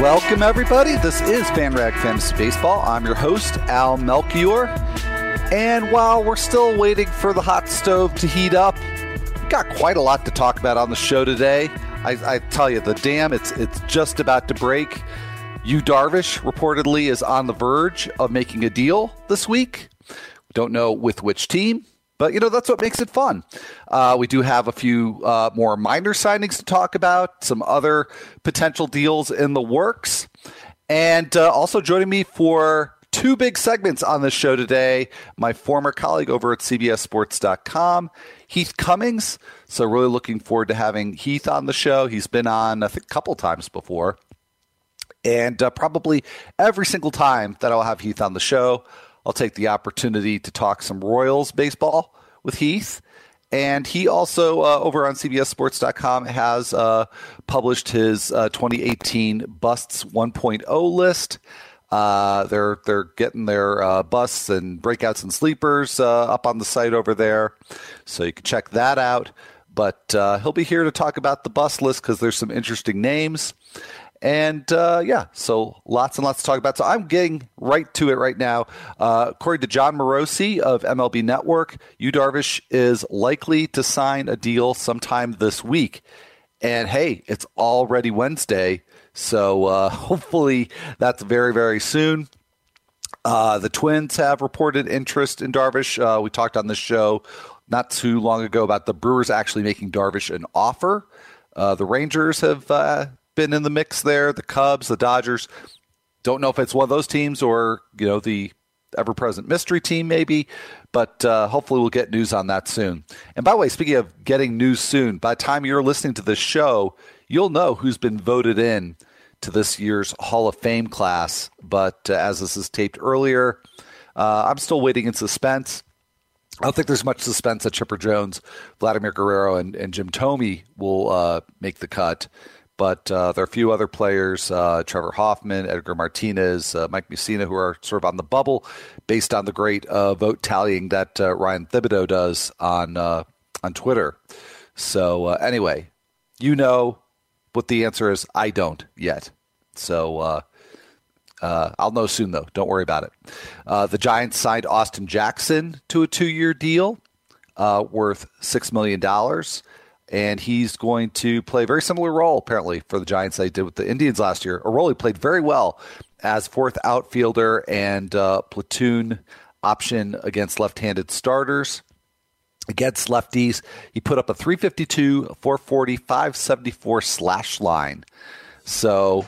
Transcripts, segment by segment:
Welcome, everybody. This is FanRag Fantasy Baseball. I'm your host, Al Melchior. And while we're still waiting for the hot stove to heat up, got quite a lot to talk about on the show today. I, I tell you, the dam, it's it's just about to break. Yu Darvish reportedly is on the verge of making a deal this week. We don't know with which team, but you know that's what makes it fun. Uh, we do have a few uh, more minor signings to talk about, some other potential deals in the works, and uh, also joining me for two big segments on this show today. My former colleague over at CBSSports.com, Heath Cummings. So, really looking forward to having Heath on the show. He's been on, a couple times before. And uh, probably every single time that I'll have Heath on the show, I'll take the opportunity to talk some Royals baseball with Heath. And he also, uh, over on CBSSports.com, has uh, published his uh, 2018 Busts 1.0 list. Uh, they're they're getting their uh, busts and breakouts and sleepers uh, up on the site over there, so you can check that out. But he'll be here to talk about the bust list because there's some interesting names, and uh, yeah, so lots and lots to talk about. So I'm getting right to it right now. Uh, according to Jon Morosi of MLB Network, Yu Darvish is likely to sign a deal sometime this week. And hey, it's already Wednesday. So uh, hopefully that's very, very soon. Uh, the Twins have reported interest in Darvish. Uh, we talked on this show not too long ago about the Brewers actually making Darvish an offer. Uh, the Rangers have uh, been in the mix there. The Cubs, the Dodgers. Don't know if it's one of those teams or you know the ever-present mystery team, maybe. But uh, hopefully we'll get news on that soon. And by the way, speaking of getting news soon, by the time you're listening to this show, you'll know who's been voted in to this year's Hall of Fame class. But uh, as this is taped earlier, uh, I'm still waiting in suspense. I don't think there's much suspense that Chipper Jones, Vladimir Guerrero, and, and Jim Thome will uh, make the cut. But uh, there are a few other players, uh, Trevor Hoffman, Edgar Martinez, uh, Mike Mussina, who are sort of on the bubble based on the great vote tallying that Ryan Thibodaux does on, on Twitter. So, anyway, you know what the answer is, I don't yet. So uh, uh, I'll know soon, though. Don't worry about it. Uh, the Giants signed Austin Jackson to a two year deal uh, worth $6 million. And he's going to play a very similar role, apparently, for the Giants they did with the Indians last year. A role he played very well as fourth outfielder and uh, platoon option against left handed starters against lefties. He put up a 352, 440, 574 slash line. So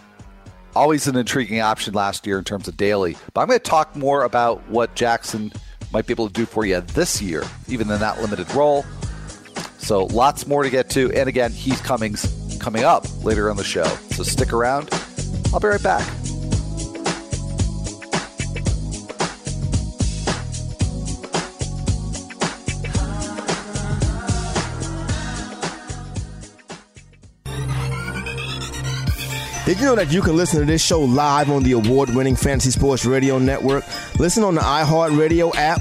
always an intriguing option last year in terms of daily. But I'm going to talk more about what Jackson might be able to do for you this year, even in that limited role. So lots more to get to. And again, Heath Cummings coming up later on the show. So stick around. I'll be right back. Did you know that you can listen to this show live on the award winning Fantasy Sports Radio Network? Listen on the iHeartRadio app,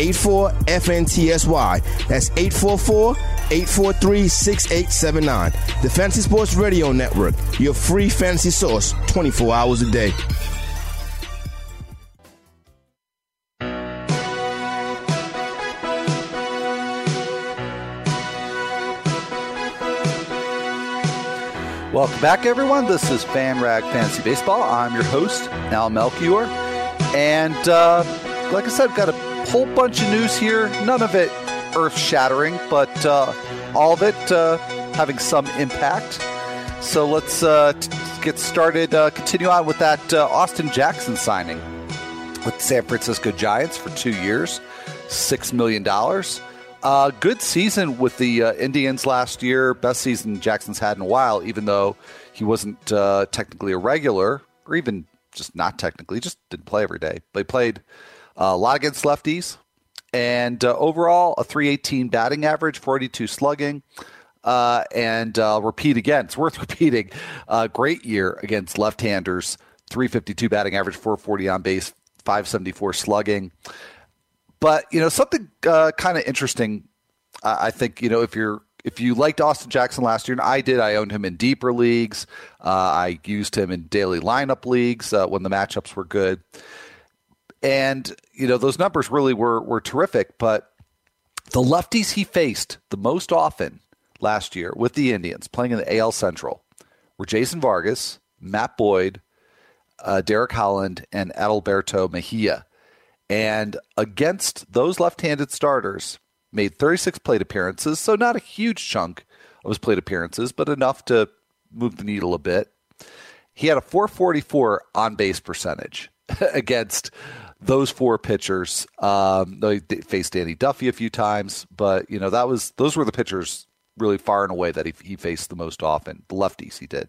84 FNTSY. That's 844 843 6879. The Fantasy Sports Radio Network, your free fantasy source 24 hours a day. Welcome back, everyone. This is FanRag Fantasy Baseball. I'm your host, Al Melchior. And uh, like I said, I've got a whole bunch of news here. None of it earth shattering, but uh, all of it uh, having some impact. So let's uh, t- get started. Uh, continue on with that uh, Austin Jackson signing with San Francisco Giants for two years, $6 million. Uh, good season with the Indians last year. Best season Jackson's had in a while, even though he wasn't technically a regular, or even just not technically, just didn't play every day. But he played a lot against lefties, and uh, overall a 318 batting average, 42 slugging. Uh, and uh, repeat again, it's worth repeating. great year against left-handers, 352 batting average, 440 on base, 574 slugging. But you know something uh, kind of interesting. I think you know if you're if you liked Austin Jackson last year, and I did, I owned him in deeper leagues. Uh, I used him in daily lineup leagues uh, when the matchups were good, and you know those numbers really were were terrific. But the lefties he faced the most often last year with the Indians, playing in the AL Central, were Jason Vargas, Matt Boyd, uh, Derek Holland, and Adalberto Mejia. And against those left handed starters, made 36 plate appearances, so not a huge chunk of his plate appearances, but enough to move the needle a bit. He had a 444 on base percentage against those four pitchers. Um, they faced Danny Duffy a few times, but you know that was those were the pitchers really far and away that he, he faced the most often. The lefties he did.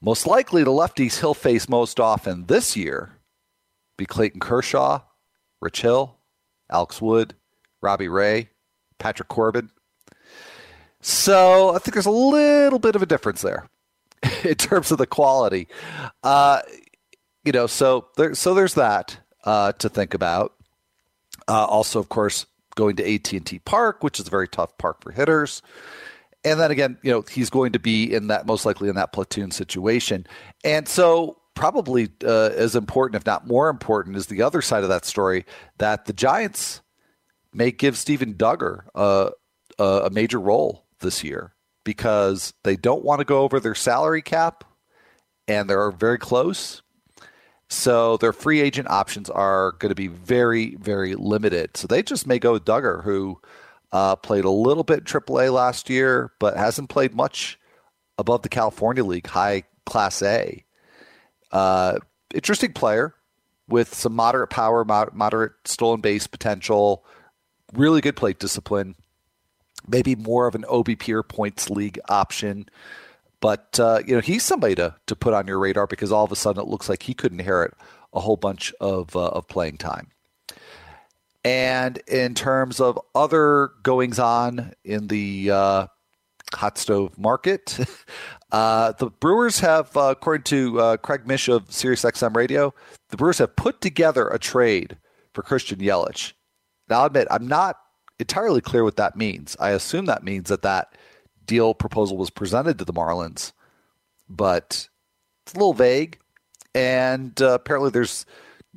Most likely, the lefties he'll face most often this year be Clayton Kershaw, Rich Hill, Alex Wood, Robbie Ray, Patrick Corbin. So I think there's a little bit of a difference there in terms of the quality. Uh, you know, so there, so there's that uh, to think about. Uh, also, of course, going to AT&T Park, which is a very tough park for hitters. And then again, you know, he's going to be in that most likely in that platoon situation. And so probably uh, as important, if not more important, is the other side of that story that the Giants may give Steven Duggar a, a major role this year because they don't want to go over their salary cap and they're very close. So their free agent options are going to be very, very limited. So they just may go with Duggar, who uh, played a little bit AAA last year, but hasn't played much above the California League, high Class A. Uh, interesting player with some moderate power, moderate stolen base potential, really good plate discipline, maybe more of an OBP or points league option. But uh, you know he's somebody to to put on your radar because all of a sudden it looks like he could inherit a whole bunch of uh, of playing time. And in terms of other goings on in the uh, hot stove market, Uh, the Brewers have, uh, according to uh, Craig Mish of SiriusXM Radio, the Brewers have put together a trade for Christian Yelich. Now, I'll admit, I'm not entirely clear what that means. I assume that means that that deal proposal was presented to the Marlins, but it's a little vague. And uh, apparently, there's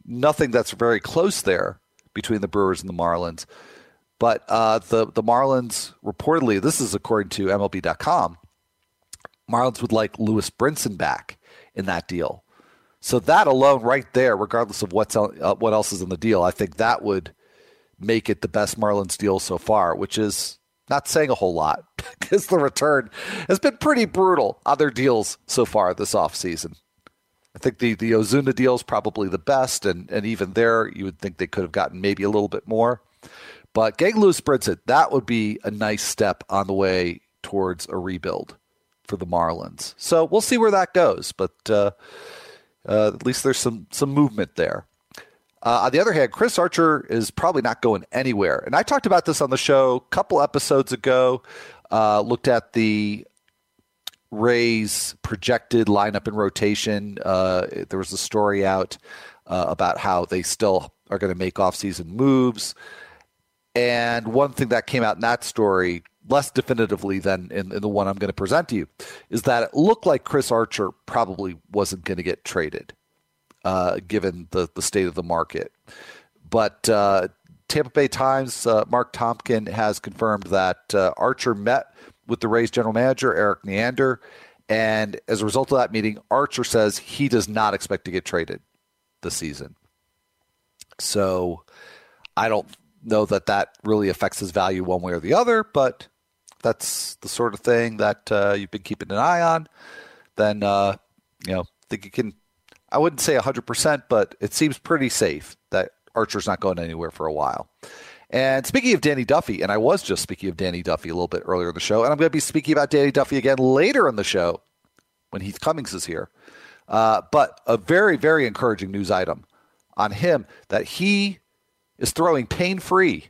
nothing that's very close there between the Brewers and the Marlins. But uh, the the Marlins reportedly, this is according to MLB.com, Marlins would like Lewis Brinson back in that deal. So that alone, right there, regardless of what's uh, what else is in the deal, I think that would make it the best Marlins deal so far, which is not saying a whole lot because the return has been pretty brutal on their deals so far this offseason. I think the, the Ozuna deal is probably the best, and, and even there, you would think they could have gotten maybe a little bit more. But getting Lewis Brinson, that would be a nice step on the way towards a rebuild for the Marlins. So we'll see where that goes, but uh, uh, at least there's some some movement there. Uh, on the other hand, Chris Archer is probably not going anywhere, and I talked about this on the show a couple episodes ago. Uh, looked at the Rays projected lineup and rotation. Uh, there was a story out uh, about how they still are going to make offseason moves. And one thing that came out in that story less definitively than in, in the one I'm going to present to you, is that it looked like Chris Archer probably wasn't going to get traded, uh, given the, the state of the market. But uh, Tampa Bay Times, uh, Marc Topkin has confirmed that uh, Archer met with the Rays general manager, Erik Neander. And as a result of that meeting, Archer says he does not expect to get traded this season. So I don't know that that really affects his value one way or the other, but that's the sort of thing that uh, you've been keeping an eye on. Then uh, you know, think you can. I wouldn't say 100%, but it seems pretty safe that Archer's not going anywhere for a while. And speaking of Danny Duffy, and I was just speaking of Danny Duffy a little bit earlier in the show, and I'm going to be speaking about Danny Duffy again later in the show when Heath Cummings is here. Uh, but a very, very encouraging news item on him that he is throwing pain free.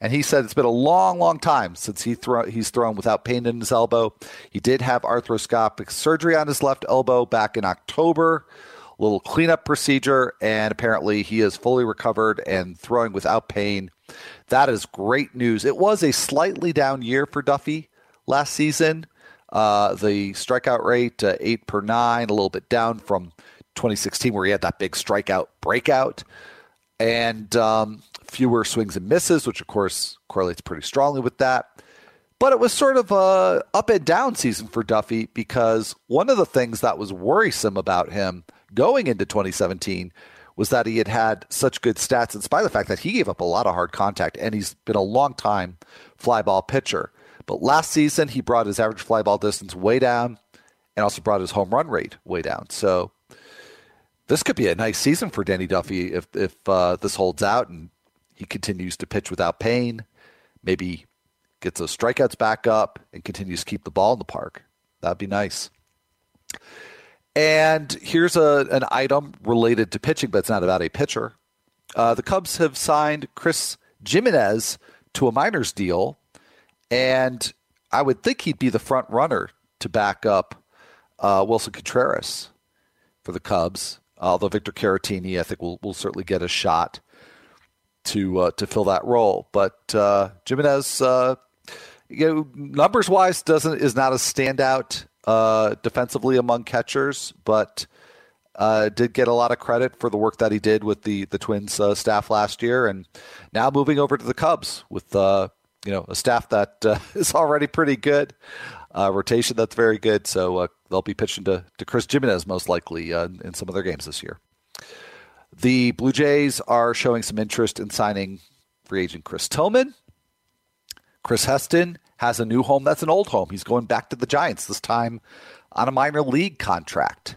And he said it's been a long, long time since he throw, he's thrown without pain in his elbow. He did have arthroscopic surgery on his left elbow back in October, little cleanup procedure, and apparently he is fully recovered and throwing without pain. That is great news. It was a slightly down year for Duffy last season. Uh, the strikeout rate, uh, eight per nine, a little bit down from 2016, where he had that big strikeout breakout, and um, fewer swings and misses, which of course correlates pretty strongly with that. But it was sort of a up and down season for Duffy because one of the things that was worrisome about him going into 2017 was that he had had such good stats in spite of the fact that he gave up a lot of hard contact and he's been a long time fly ball pitcher. But last season, he brought his average fly ball distance way down and also brought his home run rate way down. So this could be a nice season for Danny Duffy if, if uh, this holds out and he continues to pitch without pain, maybe gets those strikeouts back up and continues to keep the ball in the park. That'd be nice. And here's a, an item related to pitching, but it's not about a pitcher. Uh, the Cubs have signed Chris Gimenez to a minors deal and I would think he'd be the front runner to back up uh, Willson Contreras for the Cubs. Although Victor Caratini, I think, will will certainly get a shot to uh, to fill that role. But uh, Gimenez, uh, you know, numbers wise, doesn't is not a standout uh, defensively among catchers, but uh, did get a lot of credit for the work that he did with the the Twins uh, staff last year, and now moving over to the Cubs with uh, you know a staff that uh, is already pretty good, uh, rotation that's very good. So uh, they'll be pitching to, to Chris Gimenez most likely in some of their games this year. The Blue Jays are showing some interest in signing free agent Chris Tillman. Chris Heston has a new home that's an old home. He's going back to the Giants this time on a minor league contract.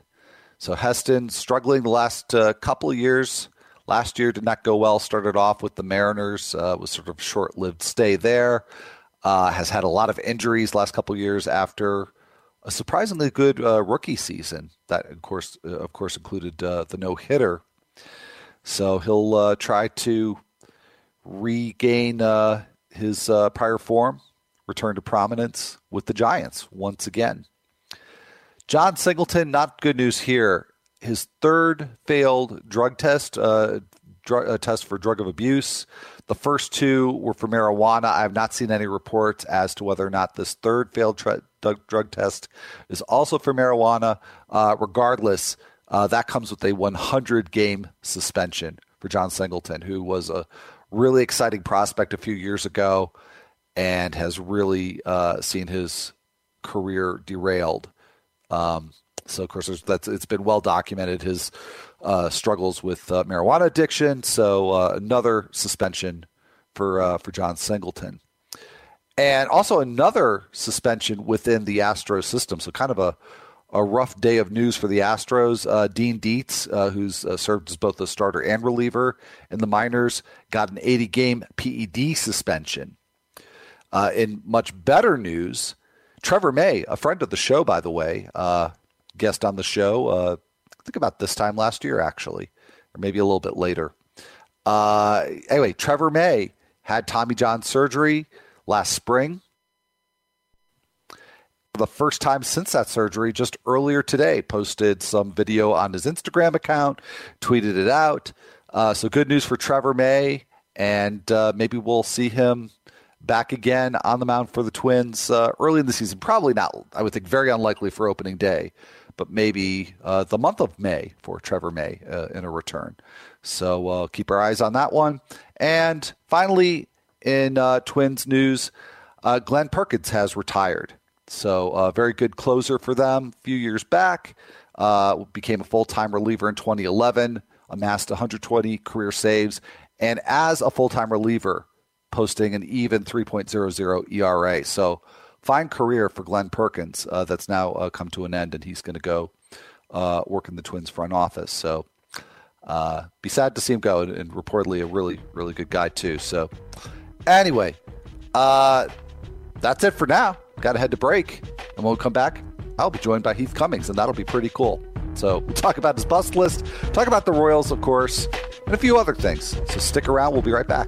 So Heston struggling the last uh, couple of years Last year did not go well. Started off with the Mariners, uh, was sort of short-lived stay there. Uh, has had a lot of injuries last couple years after a surprisingly good uh, rookie season. That of course, uh, of course, included uh, the no hitter. So he'll try to regain his prior form, return to prominence with the Giants once again. Jon Singleton, not good news here his third failed drug test, uh, uh, test for drug of abuse. The first two were for marijuana. I have not seen any reports as to whether or not this third failed tra- drug, drug, test is also for marijuana. Uh, regardless, uh, that comes with a 100 game suspension for Jon Singleton, who was a really exciting prospect a few years ago and has really uh, seen his career derailed. Um, so, of course, that's it's been well documented his uh, struggles with uh, marijuana addiction. So, uh, another suspension for uh, for Jon Singleton, and also another suspension within the Astros system. So, kind of a a rough day of news for the Astros. Uh, Dean Deetz, uh, who's served as both a starter and reliever in the minors, got an 80 game PED suspension. In much better news, Trevor May, a friend of the show, by the way, uh, guest on the show. Uh, I think about this time last year, actually, or maybe a little bit later. Uh, anyway, Trevor May had Tommy John surgery last spring. For the first time since that surgery, just earlier today, posted some video on his Instagram account, tweeted it out. Uh, so good news for Trevor May, and uh, maybe we'll see him back again on the mound for the Twins uh, early in the season. Probably not, I would think, very unlikely for opening day but maybe uh, the month of May for Trevor May uh, in a return. So uh, keep our eyes on that one. And finally, in uh, Twins news, uh, Glenn Perkins has retired. So a very good closer for them a few years back. became a full time reliever in 2011, amassed 120 career saves, and as a full time reliever, posting an even 3.00 ERA. So, fine career for Glenn Perkins uh, that's now uh, come to an end, and he's going to go uh, work in the Twins front office. So, uh, be sad to see him go, and, and, reportedly a really, really good guy too. So, anyway, uh, that's it for now. Got to head to break, and when we come back, I'll be joined by Heath Cummings, and that'll be pretty cool. So, we'll talk about his bust list, talk about the Royals, of course, and a few other things. So, stick around. We'll be right back.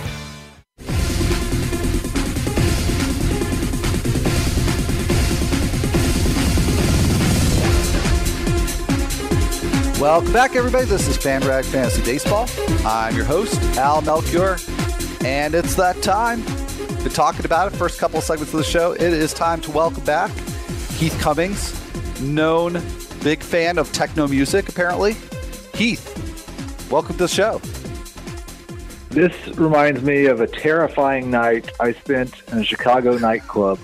Welcome back, everybody. This is FanRag Fantasy Baseball. I'm your host, Al Melchior, and it's that time. Been talking about it first couple of segments of the show. It is time to welcome back Heath Cummings, known big fan of techno music, apparently. Heath, welcome to the show. This reminds me of a terrifying night I spent in a Chicago nightclub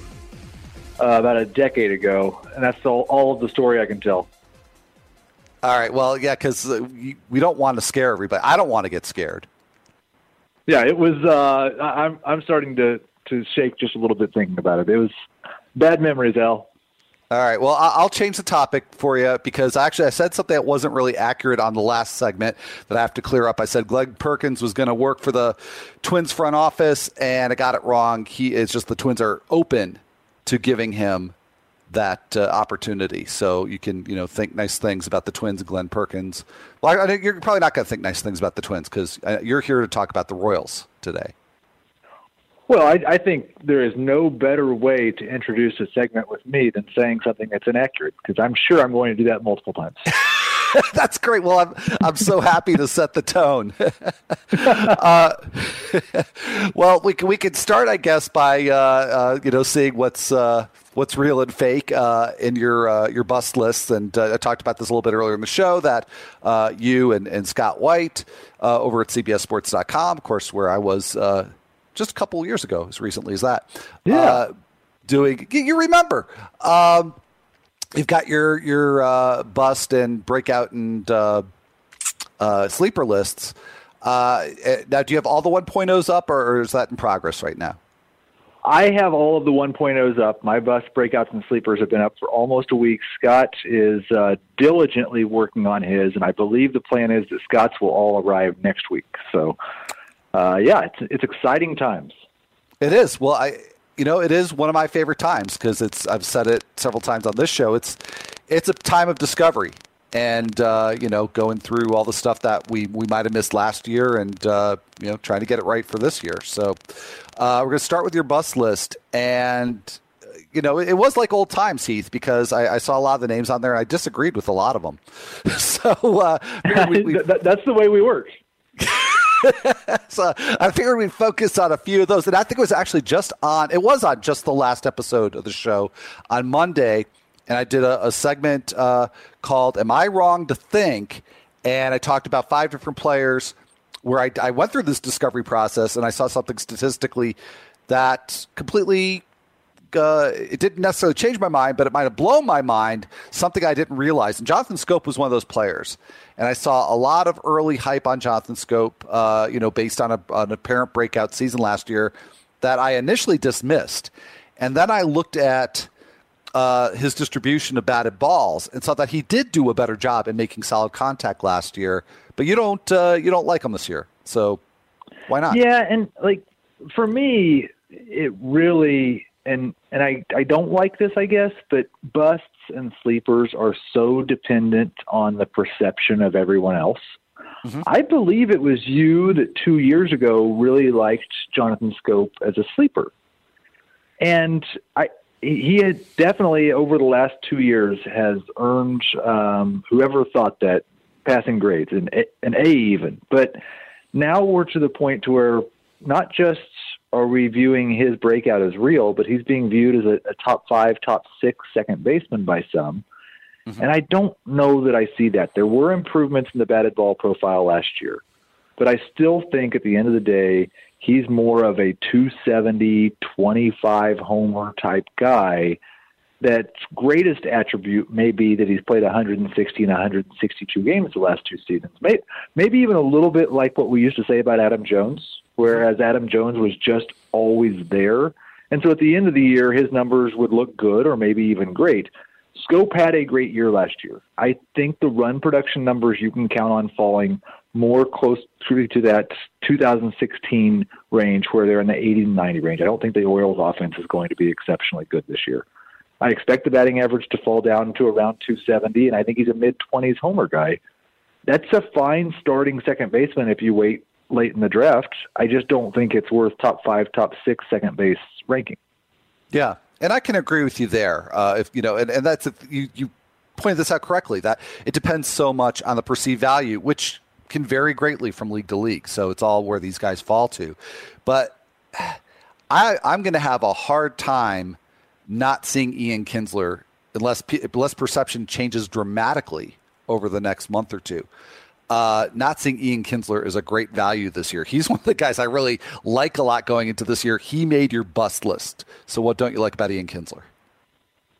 uh, about a decade ago, and that's all, all of the story I can tell. All right. Well, yeah, because uh, we don't want to scare everybody. I don't want to get scared. Yeah, it was. Uh, I'm I'm starting to to shake just a little bit thinking about it. It was bad memories, Al. All right. Well, I'll change the topic for you because actually I said something that wasn't really accurate on the last segment that I have to clear up. I said Greg Perkins was going to work for the Twins front office, and I got it wrong. He is just the Twins are open to giving him that uh, opportunity. So you can, you know, think nice things about the Twins and Glenn Perkins. Well, I, you're probably not going to think nice things about the Twins because uh, you're here to talk about the Royals today. Well, I, I, think there is no better way to introduce a segment with me than saying something that's inaccurate because I'm sure I'm going to do that multiple times. That's great. Well, I'm I'm so happy to set the tone. uh, well, we can we can start, I guess, by uh, uh, you know seeing what's uh, what's real and fake uh, in your uh, your bust lists. And I talked about this a little bit earlier in the show that you and, and Scott White over at CBSSports.com, of course, where I was just a couple years ago, as recently as that. Yeah. doing you remember. Um, you've got your your uh, bust and breakout and uh, uh, sleeper lists. Uh, eh, now, do you have all the 1.0s up, or, or, is that in progress right now? I have all of the 1.0s up. My bus breakouts and sleepers have been up for almost a week. Scott is uh, diligently working on his, and I believe the plan is that Scott's will all arrive next week. So, uh, yeah, it's it's exciting times. It is. Well, I you know, it is one of my favorite times because it's. I've said it several times on this show. It's it's a time of discovery, and uh, you know, going through all the stuff that we we might have missed last year, and uh, you know, trying to get it right for this year. So, uh, we're going to start with your bus list, and you know, it was like old times, Heath, because I, I, saw a lot of the names on there. and I disagreed with a lot of them. so uh, we, we, that's the way we work. so I figured we'd focus on a few of those. And I think it was actually just on, it was on just the last episode of the show on Monday. And I did a, a segment uh, called Am I Wrong to Think? And I talked about five different players where I, I went through this discovery process and I saw something statistically that completely uh, it didn't necessarily change my mind, but it might have blown my mind. Something I didn't realize. And Jonathan Schoop was one of those players and I saw a lot of early hype on Jonathan Schoop, uh, you know, based on a, an apparent breakout season last year that I initially dismissed. And then I looked at uh, his distribution of batted balls and saw that he did do a better job in making solid contact last year. But you don't uh, you don't like him this year, so why not? Yeah, and like for me, it really and and I I don't like this, I guess, but busts and sleepers are so dependent on the perception of everyone else. Mm-hmm. I believe it was you that two years ago really liked Jonathan Schoop as a sleeper. And I, he had definitely over the last two years has earned um, whoever thought that passing grades an A, an A even. But now we're to the point to where not just are we viewing his breakout as real, but he's being viewed as a, a top five, top six second baseman by some. Mm-hmm. And I don't know that I see that. There were improvements in the batted ball profile last year, but I still think at the end of the day, he's more of a 270, 25 homer type guy. That greatest attribute may be that he's played 160 and 162 games the last two seasons. Maybe, maybe even a little bit like what we used to say about Adam Jones, whereas Adam Jones was just always there. And so at the end of the year, his numbers would look good or maybe even great. Schoop had a great year last year. I think the run production numbers you can count on falling more close to that 2016 range where they're in the 80 to 90 range. I don't think the Orioles offense is going to be exceptionally good this year. I expect the batting average to fall down to around 270, and I think he's a mid 20s homer guy. That's a fine starting second baseman if you wait late in the draft. I just don't think it's worth top five, top six second base ranking. Yeah, and I can agree with you there. Uh, if you know, and, and that's you you pointed this out correctly that it depends so much on the perceived value, which can vary greatly from league to league. So it's all where these guys fall to. But I, I'm going to have a hard time not seeing Ian Kinsler unless unless perception changes dramatically over the next month or two. Uh, not seeing Ian Kinsler is a great value this year. He's one of the guys I really like a lot going into this year. He made your bust list. So what don't you like about Ian Kinsler?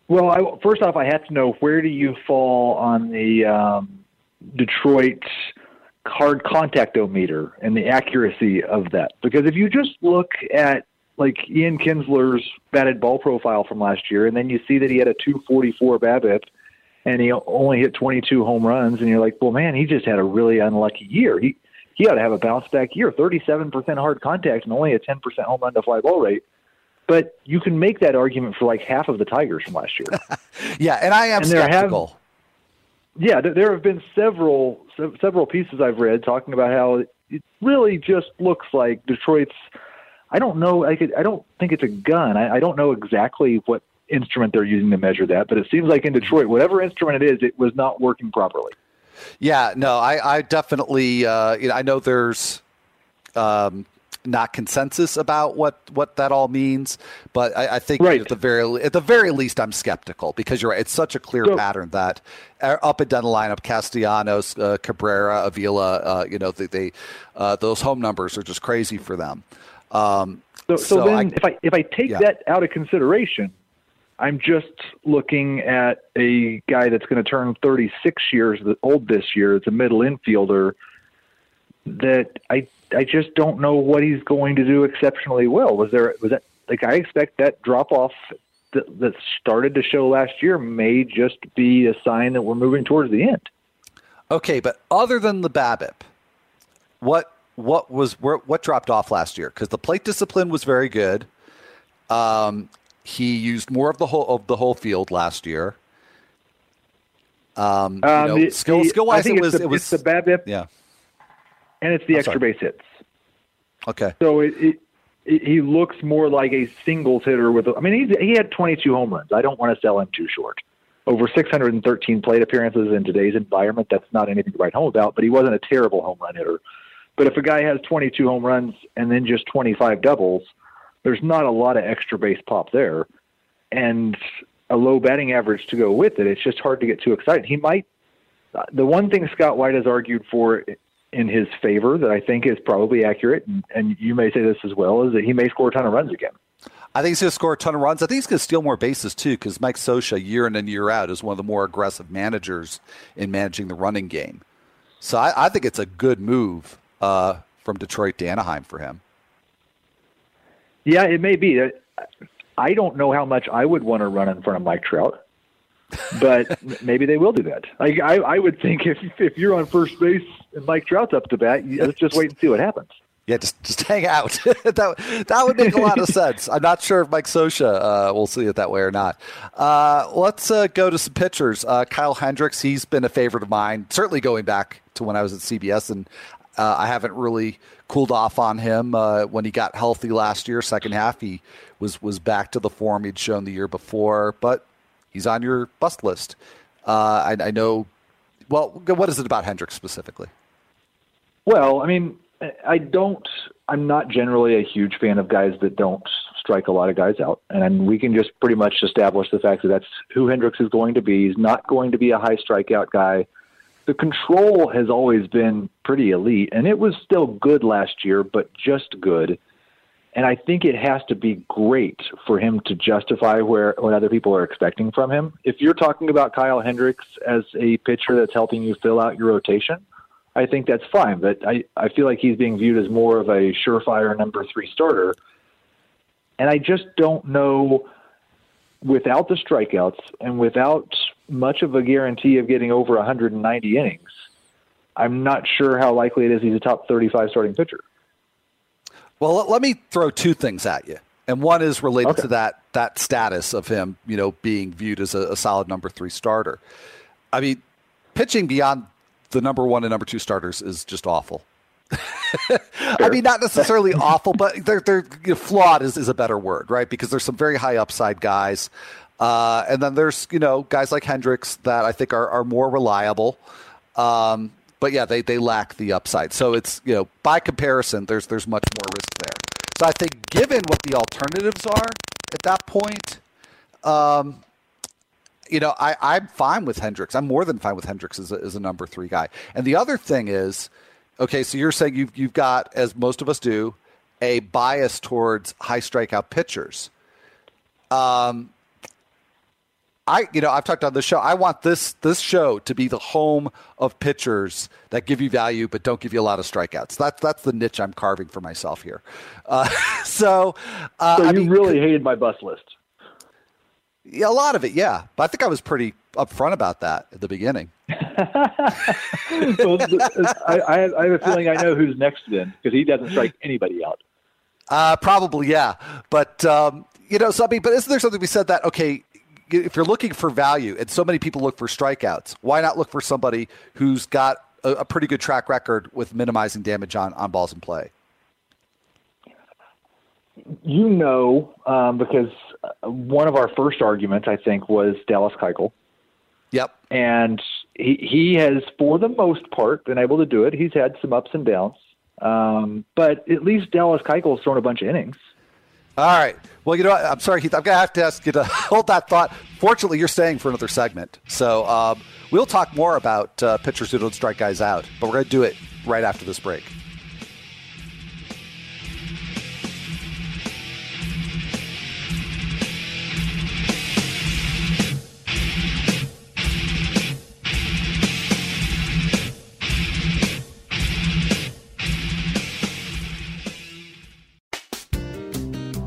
Well, I, first off, I have to know where do you fall on the um, Detroit hard contactometer and the accuracy of that. Because if you just look at like Ian Kinsler's batted ball profile from last year, and then you see that he had a 244 BABIP and he only hit 22 home runs, and you're like, well, man, he just had a really unlucky year. He he ought to have a bounce back year, 37% hard contact and only a 10% home run to fly ball rate. But you can make that argument for like half of the Tigers from last year. yeah, and I am and skeptical. Have, yeah, there have been several several pieces I've read talking about how it really just looks like Detroit's. I don't know. I could. I don't think it's a gun. I, I don't know exactly what instrument they're using to measure that, but it seems like in Detroit, whatever instrument it is, it was not working properly. Yeah, no, I, I definitely. Uh, you know, I know there's um, not consensus about what, what that all means. But I, I think right. at the very at the very least, I'm skeptical because you're right. It's such a clear so, pattern that uh, up and down the lineup, Castellanos, uh, Cabrera, Avila, uh, you know, they, they uh, those home numbers are just crazy for them. Um, so, so, so, then, I, if I if I take yeah. that out of consideration, I'm just looking at a guy that's going to turn 36 years old this year. It's a middle infielder that I I just don't know what he's going to do exceptionally well. Was there was that like I expect that drop off that, that started to show last year may just be a sign that we're moving towards the end. Okay, but other than the BABIP, what what was what dropped off last year? Because the plate discipline was very good. Um, he used more of the whole of the whole field last year. Um, um you know, skill skill wise, it was the, it was the BABIP. Yeah, and it's the I'm extra sorry. base hits. Okay. So it, it, it, he looks more like a singles hitter with. I mean, he he had 22 home runs. I don't want to sell him too short. Over 613 plate appearances in today's environment, that's not anything to write home about. But he wasn't a terrible home run hitter. But if a guy has 22 home runs and then just 25 doubles, there's not a lot of extra base pop there, and a low batting average to go with it. It's just hard to get too excited. He might. The one thing Scott White has argued for in his favor that I think is probably accurate, and, you may say this as well, is that he may score a ton of runs again. I think he's going to score a ton of runs. I think he's going to steal more bases too, because Mike Scioscia, year in and year out, is one of the more aggressive managers in managing the running game. So I, I think it's a good move uh, from Detroit to Anaheim for him. Yeah, it may be. I don't know how much I would want to run in front of Mike Trout but maybe they will do that. I, I, I would think if if you're on first base and Mike Trout's up to bat, let's just wait and see what happens. Yeah, just just hang out. that that would make a lot of sense. I'm not sure if Mike Scioscia uh, will see it that way or not. Uh, let's uh, go to some pitchers. Uh, Kyle Hendricks, he's been a favorite of mine, certainly going back to when I was at CBS, and uh, I haven't really cooled off on him uh, when he got healthy last year. Second half, he was was back to the form he'd shown the year before, but he's on your bust list. I, I know. Well, what is it about Hendricks specifically? Well, I mean, I don't. I'm not generally a huge fan of guys that don't strike a lot of guys out, and we can just pretty much establish the fact that that's who Hendricks is going to be. He's not going to be a high strikeout guy. The control has always been pretty elite, and it was still good last year, but just good. And I think it has to be great for him to justify where what other people are expecting from him. If you're talking about Kyle Hendricks as a pitcher that's helping you fill out your rotation I think that's fine. But I, I feel like he's being viewed as more of a surefire number three starter. And I just don't know, without the strikeouts and without much of a guarantee of getting over 190 innings, I'm not sure how likely it is he's a top 35 starting pitcher. Well, let me throw two things at you. And one is related okay. to that that status of him, you know, being viewed as a, a solid number three starter. I mean, pitching beyond the number one and number two starters is just awful. I mean, not necessarily awful, but they're they're you know, flawed is, is a better word, right? Because there's some very high upside guys, uh, and then there's you know guys like Hendricks that I think are are more reliable. Um, but yeah, they they lack the upside. So it's you know by comparison, there's there's much more risk there. So I think given what the alternatives are at that point, um, you know, I, I'm fine with Hendricks. I'm more than fine with Hendricks as a, as a number three guy. And the other thing is, okay, so you're saying you've, you've got, as most of us do, a bias towards high strikeout pitchers. Um, I, you know, I've talked on the show. I want this this show to be the home of pitchers that give you value but don't give you a lot of strikeouts. That's that's the niche I'm carving for myself here. Uh, so, uh, so you I mean, really hated my bus list. Yeah, a lot of it, yeah. But I think I was pretty upfront about that at the beginning. well, I, I, have a feeling I know who's next then because he doesn't strike anybody out. Uh, probably, yeah. But um, you know, something. But isn't there something we said that okay? If you're looking for value, and so many people look for strikeouts, why not look for somebody who's got a, a pretty good track record with minimizing damage on, on balls in play? You know, um, because one of our first arguments, I think, was Dallas Keuchel. Yep. And he he has, for the most part, been able to do it. He's had some ups and downs, um, but at least Dallas Keuchel's thrown a bunch of innings. All right. Well, you know what? I'm sorry, Heath. I'm going to have to ask you to hold that thought. Fortunately, you're staying for another segment. So um, we'll talk more about uh, pitchers who don't strike guys out, but we're going to do it right after this break.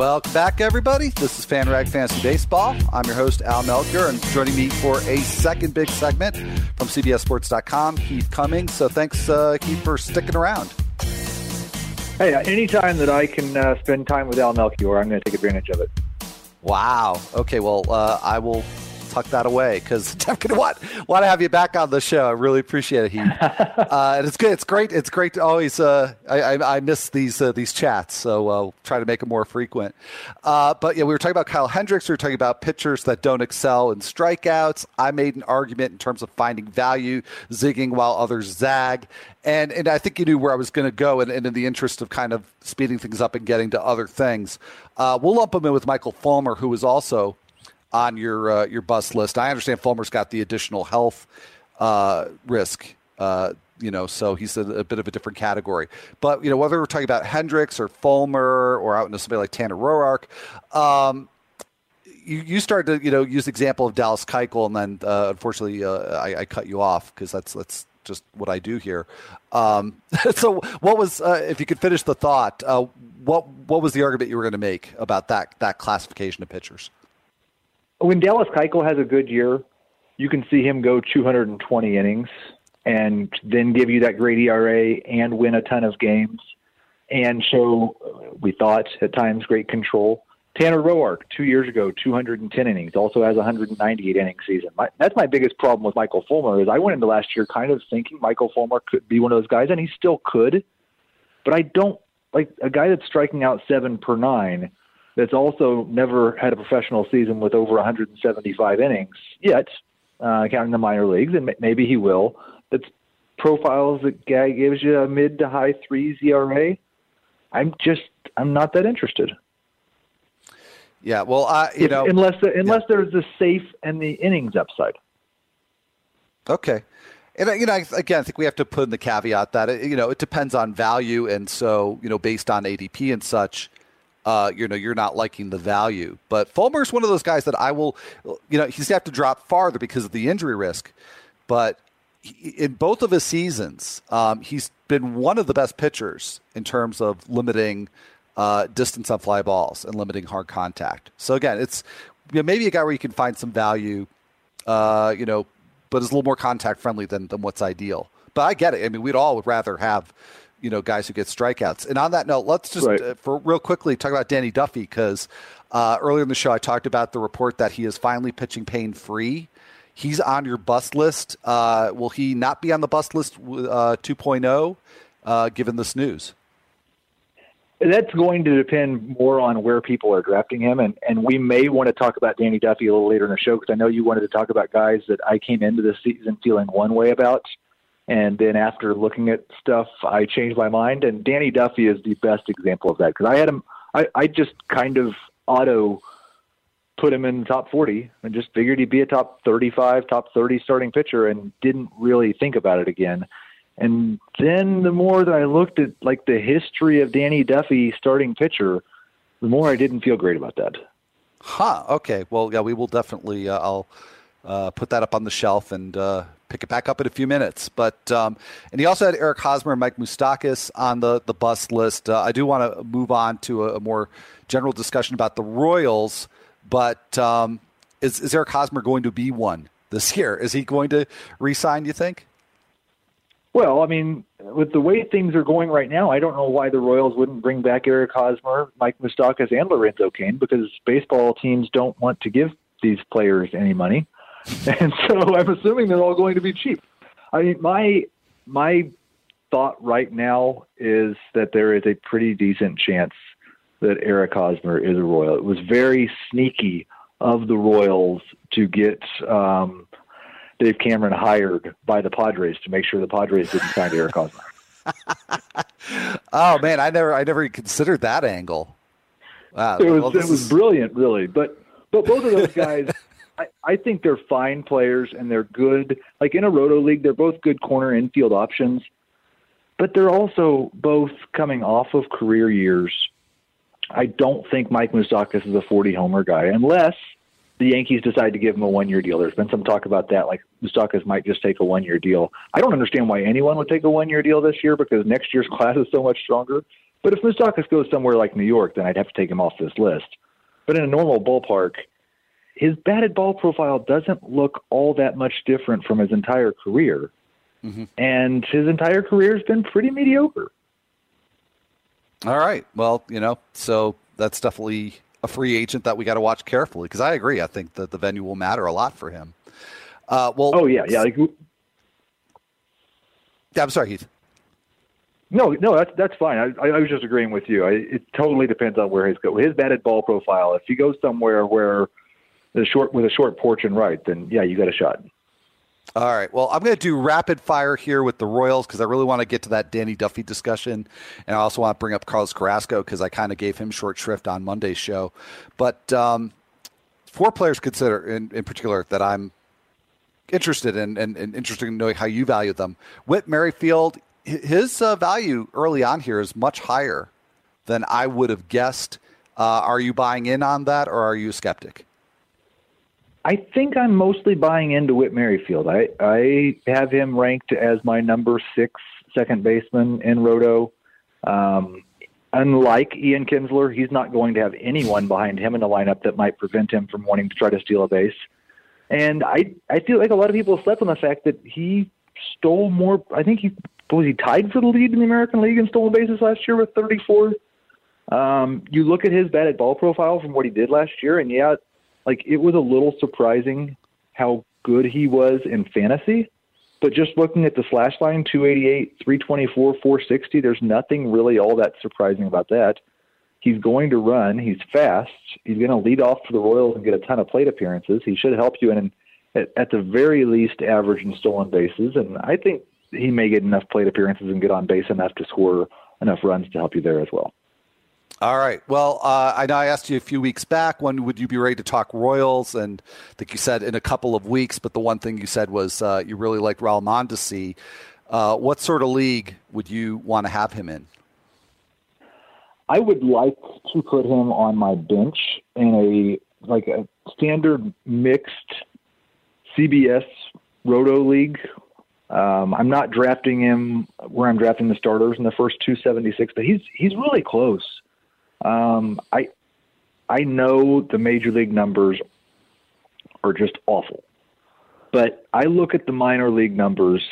Welcome back, everybody. This is FanRag Fantasy Baseball. I'm your host, Al Melchior, and joining me for a second big segment from CBSSports.com, Keith Cummings. So thanks, uh, Keith, for sticking around. Hey, anytime that I can uh, spend time with Al Melchior, I'm going to take advantage of it. Wow. Okay, well, uh, I will tuck that away because I'm want, want to have you back on the show. I really appreciate it, Heath. uh, and it's good. It's great. It's great to always. Uh, I, I, I, miss these uh, these chats, so I'll uh, try to make them more frequent. Uh, but yeah, we were talking about Kyle Hendricks. We were talking about pitchers that don't excel in strikeouts. I made an argument in terms of finding value, zigging while others zag. And and I think you knew where I was going to go, and, and, in the interest of kind of speeding things up and getting to other things, uh, we'll lump him in with Michael Fulmer, who is also on your uh, your bus list. I understand Fulmer's got the additional health uh, risk, uh, you know, so he's a, a, bit of a different category. But you know, whether we're talking about Hendricks or Fulmer or out into somebody like Tanner Roark, um, you, you started to you know use the example of Dallas Keuchel, and then uh, unfortunately uh, I, I, cut you off because that's that's just what I do here. Um, so, what was uh, if you could finish the thought? Uh, what what was the argument you were going to make about that that classification of pitchers? When Dallas Keuchel has a good year, you can see him go 220 innings and then give you that great ERA and win a ton of games and show we thought at times great control. Tanner Roark, two years ago, 210 innings, also has a 198 inning season. My, that's my biggest problem with Michael Fulmer is I went into last year kind of thinking Michael Fulmer could be one of those guys, and he still could. But I don't like a guy that's striking out seven per nine. That's also never had a professional season with over 175 innings yet, uh, counting the minor leagues, and maybe he will. That's profiles that guy gives you a mid to high threes ERA. I'm just I'm not that interested. Yeah, well, I you if, know unless the, unless yeah. there's the safe and the innings upside. Okay, and you know again, I think we have to put in the caveat that you know it depends on value, and so you know based on ADP and such, uh, you know you're not liking the value. But Fulmer's one of those guys that I will, you know, he's have to drop farther because of the injury risk, but. in both of his seasons, um, he's been one of the best pitchers in terms of limiting uh, distance on fly balls and limiting hard contact. So again, it's you know, maybe a guy where you can find some value, uh, you know, but is a little more contact friendly than than what's ideal. But I get it. I mean, we'd all would rather have you know guys who get strikeouts. And on that note, let's just right. uh, for real quickly talk about Danny Duffy because uh, earlier in the show I talked about the report that he is finally pitching pain free. He's on your bus list. Uh, will he not be on the bus list uh, 2.0 uh, given this news? That's going to depend more on where people are drafting him, and and we may want to talk about Danny Duffy a little later in the show because I know you wanted to talk about guys that I came into the season feeling one way about, and then after looking at stuff, I changed my mind. And Danny Duffy is the best example of that because I had him, I I just kind of auto put him in top 40 and just figured he'd be a top 35, top 30 starting pitcher and didn't really think about it again. And then the more that I looked at like the history of Danny Duffy starting pitcher, the more I didn't feel great about that. Huh. Okay. Well, yeah, we will definitely. Uh, I'll uh, put that up on the shelf and uh, pick it back up in a few minutes. But um, and he also had Eric Hosmer and Mike Moustakas on the the bus list. Uh, I do want to move on to a, a, more general discussion about the Royals. But um, is is Eric Hosmer going to be one this year? Is he going to resign? You think? Well, I mean, with the way things are going right now, I don't know why the Royals wouldn't bring back Eric Hosmer, Mike Moustakas, and Lorenzo Cain because baseball teams don't want to give these players any money, and so I'm assuming they're all going to be cheap. I mean, my my thought right now is that there is a pretty decent chance that Eric Hosmer is a Royal. It was very sneaky of the Royals to get. Um, Dave Cameron hired by the Padres to make sure the Padres didn't sign Eric Hosmer. oh man, I never I never considered that angle. Wow, it was well, it was brilliant, really. But but both of those guys, I, think they're fine players and they're good. Like in a roto league, they're both good corner infield options, but they're also both coming off of career years. I don't think Mike Moustakas is a 40 homer guy unless the Yankees decide to give him a one year deal. There's been some talk about that, like Moustakas might just take a one year deal. I don't understand why anyone would take a one year deal this year because next year's class is so much stronger. But if Moustakas goes somewhere like New York, then I'd have to take him off this list. But in a normal ballpark, his batted ball profile doesn't look all that much different from his entire career. Mm-hmm. And his entire career has been pretty mediocre. All right. Well, you know, so that's definitely a free agent that we got to watch carefully because I agree. I think that the venue will matter a lot for him. Uh, well, oh yeah, yeah. Like, I'm sorry, Heath. No, no, that's that's fine. I, I was just agreeing with you. I, it totally depends on where he's go. His batted ball profile. If he goes somewhere where the short with a short porch and right, then yeah, you got a shot. All right. Well, I'm going to do rapid fire here with the Royals because I really want to get to that Danny Duffy discussion, and I also want to bring up Carlos Carrasco because I kind of gave him short shrift on Monday's show. But um, four players consider in, in particular that I'm interested in and, and interested in knowing how you value them. Whit Merrifield, his uh, value early on here is much higher than I would have guessed. Uh, are you buying in on that, or are you a skeptic? I think I'm mostly buying into Whit Merrifield. I I have him ranked as my number six second baseman in Roto. Um, unlike Ian Kinsler, he's not going to have anyone behind him in the lineup that might prevent him from wanting to try to steal a base. And I I feel like a lot of people slept on the fact that he stole more. I think he was he tied for the lead in the American League in stolen bases last year with 34. Um, you look at his batted ball profile from what he did last year, and yeah, like it was a little surprising how good he was in fantasy. But just looking at the slash line, 288, 324, 460, there's nothing really all that surprising about that. He's going to run. He's fast. He's going to lead off for the Royals and get a ton of plate appearances. He should help you in, at, at the very least, average in stolen bases. And I think he may get enough plate appearances and get on base enough to score enough runs to help you there as well. All right. Well, uh, I know I asked you a few weeks back when would you be ready to talk Royals, and I think you said in a couple of weeks. But the one thing you said was uh, you really liked Raul Mondesi. Uh, what sort of league would you want to have him in? I would like to put him on my bench in a like a standard mixed CBS Roto league. Um, I'm not drafting him where I'm drafting the starters in the first 276, but he's he's really close. Um, I I know the major league numbers are just awful, but I look at the minor league numbers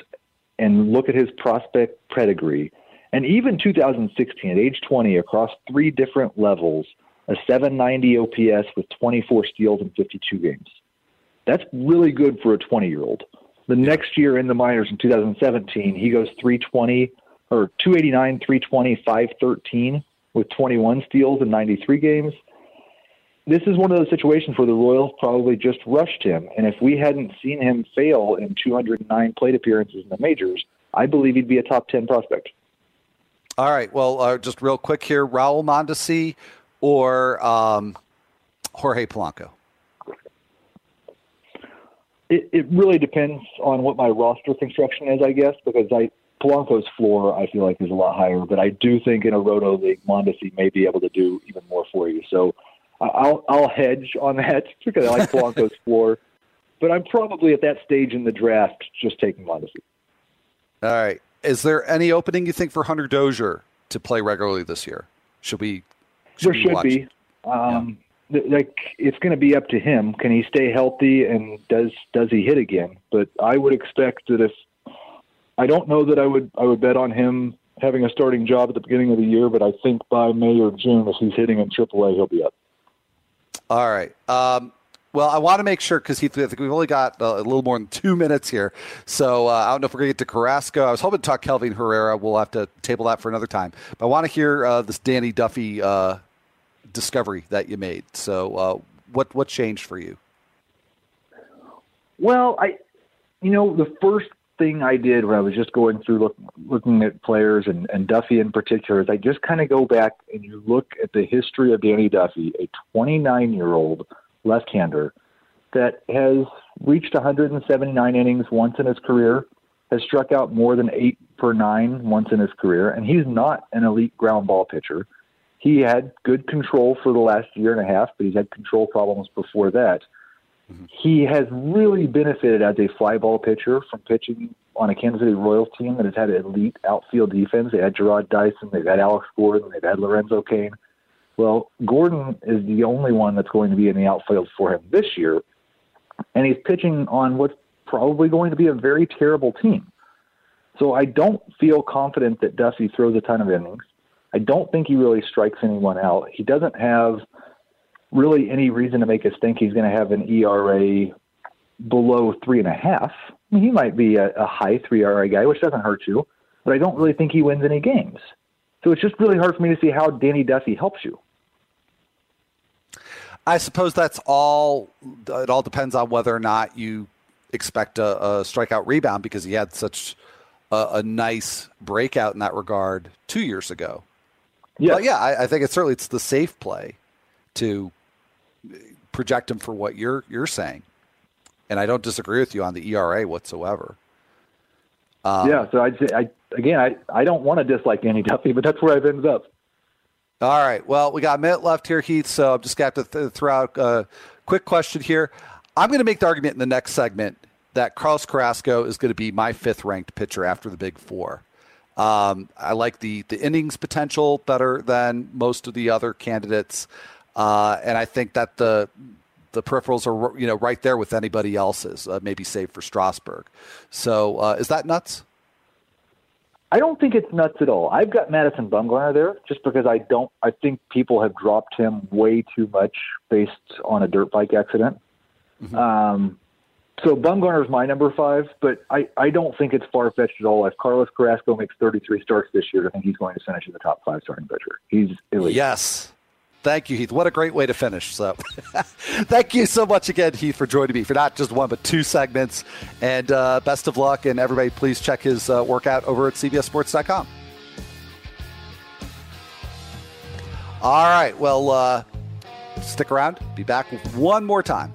and look at his prospect pedigree, and even 2016 at age 20 across three different levels, a 790 OPS with 24 steals in 52 games. That's really good for a 20 year old. The next year in the minors in 2017, he goes 320 or 289, 320, 513 with 21 steals in 93 games. This is one of those situations where the Royals probably just rushed him. And if we hadn't seen him fail in 209 plate appearances in the majors, I believe he'd be a top 10 prospect. All right. Well, uh, just real quick here Raul Mondesi or um, Jorge Polanco? It, it really depends on what my roster construction is, I guess, because I Polanco's floor, I feel like, is a lot higher. But I do think in a roto league, Mondesi may be able to do even more for you. So I'll I'll hedge on that because I like Polanco's floor. But I'm probably at that stage in the draft just taking Mondesi. All right. Is there any opening you think for Hunter Dozier to play regularly this year? Should we? Should there we should be. Um, yeah. Like it's going to be up to him. Can he stay healthy and does does he hit again? But I would expect that if I don't know that I would I would bet on him having a starting job at the beginning of the year, but I think by May or June, if he's hitting in AAA, he'll be up. All right. Um, well, I want to make sure because Heath, I think we've only got uh, a little more than two minutes here. So uh, I don't know if we're going to get to Carrasco. I was hoping to talk Kelvin Herrera. We'll have to table that for another time. But I want to hear uh, this Danny Duffy uh, discovery that you made. So uh, what what changed for you? Well, I, you know, the first thing I did when I was just going through look, looking at players and, and Duffy in particular is I just kind of go back and you look at the history of Danny Duffy, a 29 year old left-hander that has reached 179 innings once in his career, has struck out more than eight per nine once in his career, and he's not an elite ground ball pitcher. He had good control for the last year and a half, but he's had control problems before that. Mm-hmm. He has really benefited as a fly ball pitcher from pitching on a Kansas City Royals team that has had elite outfield defense. They had Jarrod Dyson, they've had Alex Gordon, they've had Lorenzo Cain. Well, Gordon is the only one that's going to be in the outfield for him this year, and he's pitching on what's probably going to be a very terrible team. So I don't feel confident that Duffy throws a ton of innings. I don't think he really strikes anyone out. He doesn't have really any reason to make us think he's going to have an ERA below three and a half. I mean, he might be a, a high three ERA guy, which doesn't hurt you, but I don't really think he wins any games. So it's just really hard for me to see how Danny Duffy helps you. I suppose that's all. It all depends on whether or not you expect a, a strikeout rebound because he had such a, a, nice breakout in that regard two years ago. Yeah, but yeah, I, I, think it's certainly it's the safe play to project him for what you're you're saying, and I don't disagree with you on the ERA whatsoever. Um, yeah, so I'd say I again I I don't want to dislike Danny Duffy, but that's where I've ended up. All right. Well, we got a minute left here, Heath. So I'm just going to have to th- throw out a quick question here. I'm going to make the argument in the next segment that Carlos Carrasco is going to be my fifth ranked pitcher after the big four. Um, I like the the innings potential better than most of the other candidates, uh, and I think that the the peripherals are you know right there with anybody else's, uh, maybe save for Strasburg. So uh, is that nuts? I don't think it's nuts at all. I've got Madison Bumgarner there just because I don't. I think people have dropped him way too much based on a dirt bike accident. Mm-hmm. Um, so Bumgarner is my number five, but I, I don't think it's far fetched at all. If Carlos Carrasco makes 33 starts this year, I think he's going to finish in the top five starting pitcher. He's elite. Yes. Thank you, Heath. What a great way to finish. So, thank you so much again, Heath, for joining me for not just one, but two segments. And uh, best of luck. And everybody, please check his uh, workout over at CBSSports.com. All right. Well, uh, stick around. Be back one more time.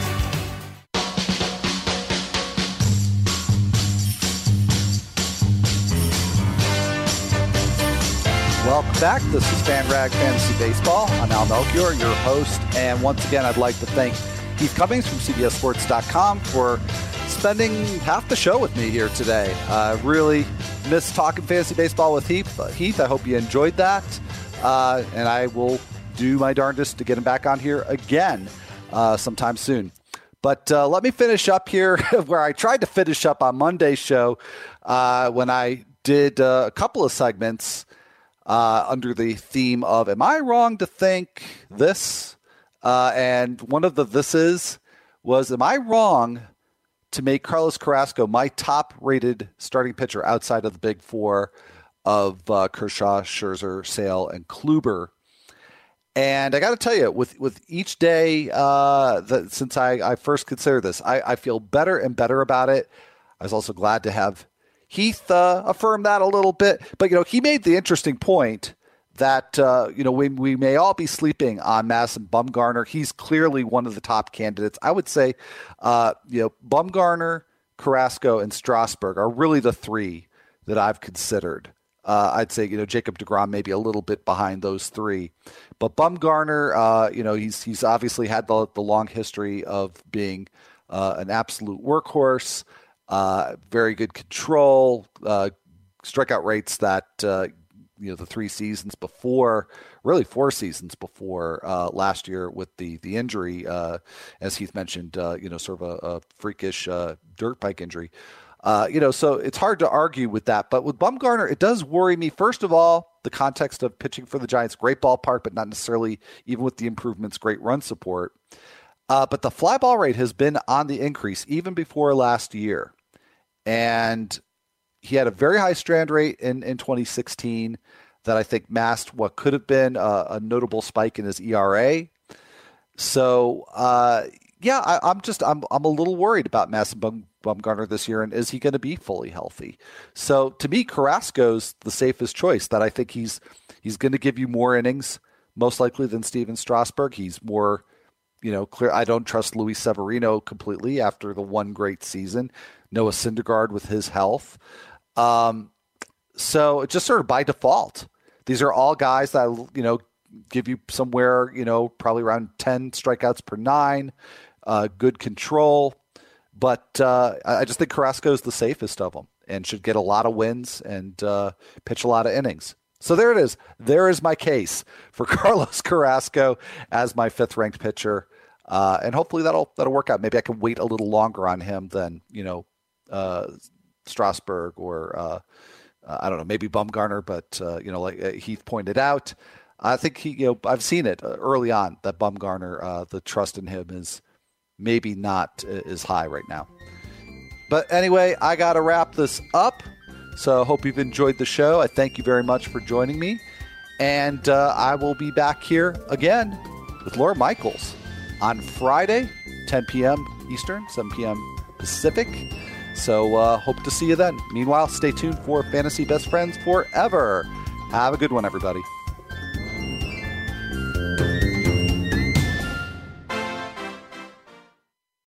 Back. This is FanRag Fantasy Baseball. I'm Al Melchior, your host. And once again, I'd like to thank Heath Cummings from CBSSports.com for spending half the show with me here today. I uh, really missed talking fantasy baseball with Heath. Uh, Heath, I hope you enjoyed that. Uh, and I will do my darndest to get him back on here again uh, sometime soon. But uh, let me finish up here where I tried to finish up on Monday's show uh, when I did a couple of segments uh, under the theme of Am I wrong to think this? Uh, and one of the this is was Am I wrong to make Carlos Carrasco my top rated starting pitcher outside of the big four of uh, Kershaw, Scherzer, Sale, and Kluber? And I got to tell you, with with each day uh, that since I, I first considered this, I, I feel better and better about it. I was also glad to have Heath uh, affirmed that a little bit, but you know he made the interesting point that uh, you know we, we may all be sleeping on Madison Bumgarner. He's clearly one of the top candidates. I would say, uh, you know, Bumgarner, Carrasco, and Strasburg are really the three that I've considered. Uh, I'd say you know Jacob Degrom maybe a little bit behind those three, but Bumgarner, uh, you know he's he's obviously had the the long history of being uh, an absolute workhorse uh, very good control, uh, strikeout rates that uh, you know the three seasons before, really four seasons before uh, last year with the the injury, uh, as Heath mentioned, uh, you know, sort of a, a freakish dirt bike injury. you know, so it's hard to argue with that. But with Bumgarner, it does worry me. First of all, the context of pitching for the Giants, great ballpark, but not necessarily even with the improvements, great run support. Uh, but the fly ball rate has been on the increase even before last year and he had a very high strand rate in, in 2016 that I think masked what could have been a, a notable spike in his ERA. So, uh, yeah, I, am just I'm I'm a little worried about Madison Bum, Bumgarner this year, and is he going to be fully healthy? So, to me, Carrasco's the safest choice. That I think he's he's going to give you more innings, most likely than Stephen Strasburg. He's more, you know, clear. I don't trust Luis Severino completely after the one great season Noah Syndergaard with his health. Um, so just sort of by default, these are all guys that you know give you somewhere you know probably around ten strikeouts per nine, uh, good control. But uh, I just think Carrasco is the safest of them and should get a lot of wins and uh, pitch a lot of innings. So there it is. There is my case for Carlos Carrasco as my fifth ranked pitcher. Uh, and hopefully that'll that'll work out. Maybe I can wait a little longer on him than you know uh, Strasburg or uh, uh I don't know maybe Bumgarner, but uh, you know like uh, Heath pointed out, I think he you know I've seen it early on that Bumgarner the trust in him is maybe not as high right now. But anyway, I got to wrap this up. So I hope you've enjoyed the show. I thank you very much for joining me. And uh, I will be back here again with Laura Michaels on Friday, 10 p.m. Eastern, 7 p.m. Pacific. So uh, hope to see you then. Meanwhile, stay tuned for Fantasy Best Friends Forever. Have a good one, everybody.